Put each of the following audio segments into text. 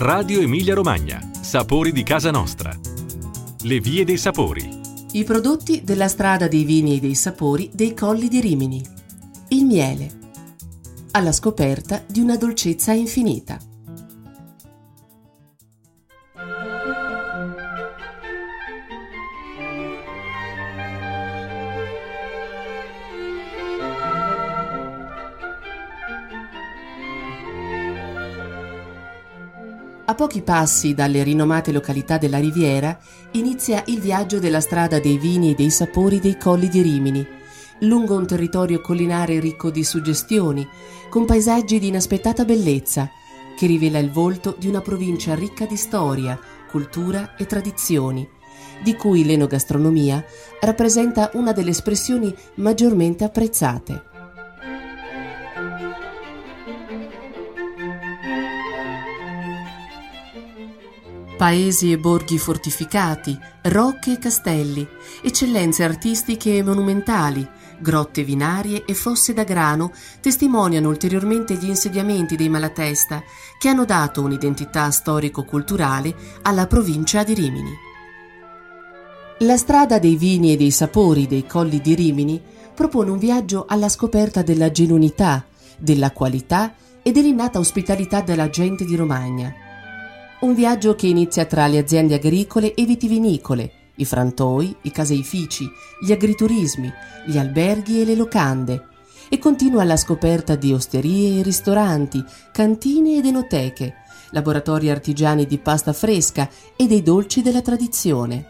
Radio Emilia Romagna. Sapori di casa nostra. Le vie dei sapori. I prodotti della strada dei vini e dei sapori dei colli di Rimini. Il miele. Alla scoperta di una dolcezza infinita. A pochi passi dalle rinomate località della Riviera inizia il viaggio della strada dei vini e dei sapori dei colli di Rimini, lungo un territorio collinare ricco di suggestioni, con paesaggi di inaspettata bellezza, che rivela il volto di una provincia ricca di storia, cultura e tradizioni, di cui l'enogastronomia rappresenta una delle espressioni maggiormente apprezzate. Paesi e borghi fortificati, rocche e castelli, eccellenze artistiche e monumentali, grotte vinarie e fosse da grano testimoniano ulteriormente gli insediamenti dei Malatesta che hanno dato un'identità storico-culturale alla provincia di Rimini. La strada dei vini e dei sapori dei colli di Rimini propone un viaggio alla scoperta della genuinità, della qualità e dell'innata ospitalità della gente di Romagna un viaggio che inizia tra le aziende agricole e vitivinicole, i frantoi, i caseifici, gli agriturismi, gli alberghi e le locande. E continua alla scoperta di osterie e ristoranti, cantine ed enoteche, laboratori artigiani di pasta fresca e dei dolci della tradizione,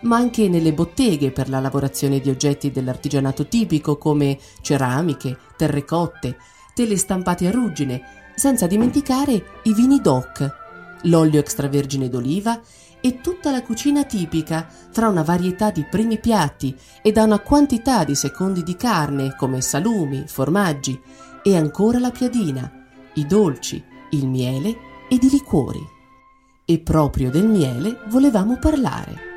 ma anche nelle botteghe per la lavorazione di oggetti dell'artigianato tipico come ceramiche, terrecotte, tele stampate a ruggine, senza dimenticare i vini DOC, l'olio extravergine d'oliva e tutta la cucina tipica, tra una varietà di primi piatti e da una quantità di secondi di carne come salumi, formaggi e ancora la piadina, i dolci, il miele ed i liquori. E proprio del miele volevamo parlare.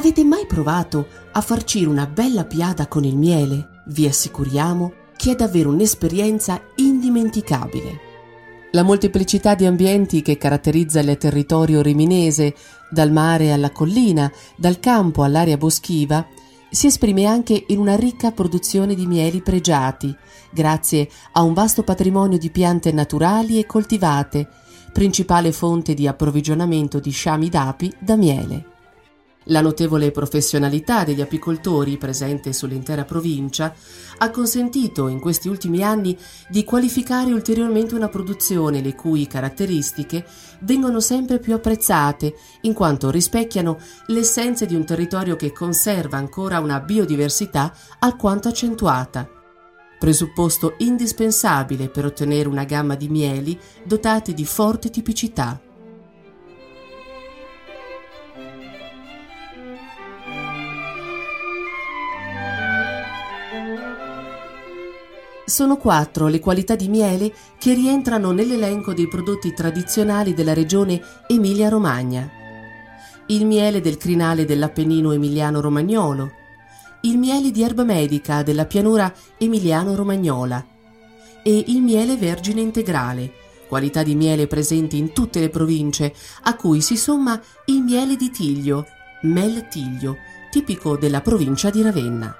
Avete mai provato a farcire una bella piada con il miele? Vi assicuriamo che è davvero un'esperienza indimenticabile. La molteplicità di ambienti che caratterizza il territorio riminese, dal mare alla collina, dal campo all'area boschiva, si esprime anche in una ricca produzione di mieli pregiati, grazie a un vasto patrimonio di piante naturali e coltivate, principale fonte di approvvigionamento di sciami d'api da miele. La notevole professionalità degli apicoltori presente sull'intera provincia ha consentito in questi ultimi anni di qualificare ulteriormente una produzione le cui caratteristiche vengono sempre più apprezzate in quanto rispecchiano l'essenza di un territorio che conserva ancora una biodiversità alquanto accentuata presupposto indispensabile per ottenere una gamma di mieli dotati di forte tipicità. Sono quattro le qualità di miele che rientrano nell'elenco dei prodotti tradizionali della regione Emilia-Romagna. Il miele del crinale dell'Appennino emiliano-romagnolo, il miele di erba medica della pianura emiliano-romagnola e il miele vergine integrale, qualità di miele presenti in tutte le province, a cui si somma il miele di Tiglio, Mel Tiglio, tipico della provincia di Ravenna.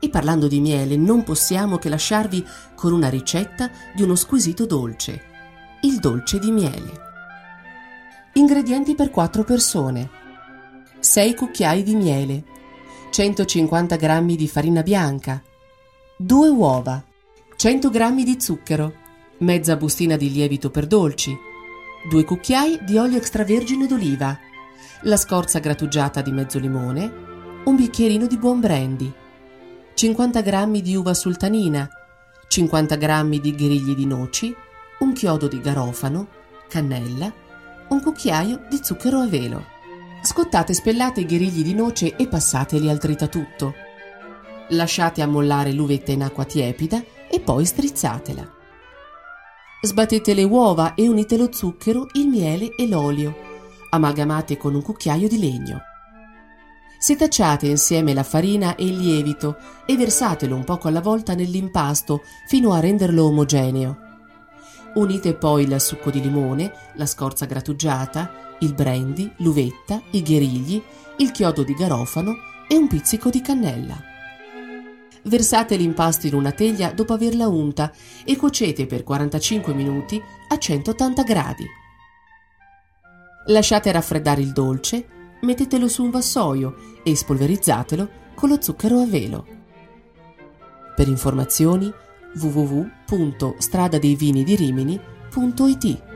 E parlando di miele, non possiamo che lasciarvi con una ricetta di uno squisito dolce, il dolce di miele. Ingredienti per 4 persone. 6 cucchiai di miele, 150 g di farina bianca, 2 uova, 100 g di zucchero, mezza bustina di lievito per dolci, 2 cucchiai di olio extravergine d'oliva, la scorza grattugiata di mezzo limone, un bicchierino di buon brandy, 50 g di uva sultanina, 50 g di grigli di noci, un chiodo di garofano, cannella, un cucchiaio di zucchero a velo. Scottate e spellate i grigli di noce e passateli al tritatutto. Lasciate ammollare l'uvetta in acqua tiepida e poi strizzatela. Sbattete le uova e unite lo zucchero, il miele e l'olio. Amalgamate con un cucchiaio di legno. Setacciate insieme la farina e il lievito e versatelo un poco alla volta nell'impasto fino a renderlo omogeneo. Unite poi il succo di limone, la scorza grattugiata, il brandy, l'uvetta, i gherigli, il chiodo di garofano e un pizzico di cannella. Versate l'impasto in una teglia dopo averla unta e cuocete per 45 minuti a 180 gradi. Lasciate raffreddare il dolce, mettetelo su un vassoio e spolverizzatelo con lo zucchero a velo. Per informazioni www.stradadeivinidi.rimini.it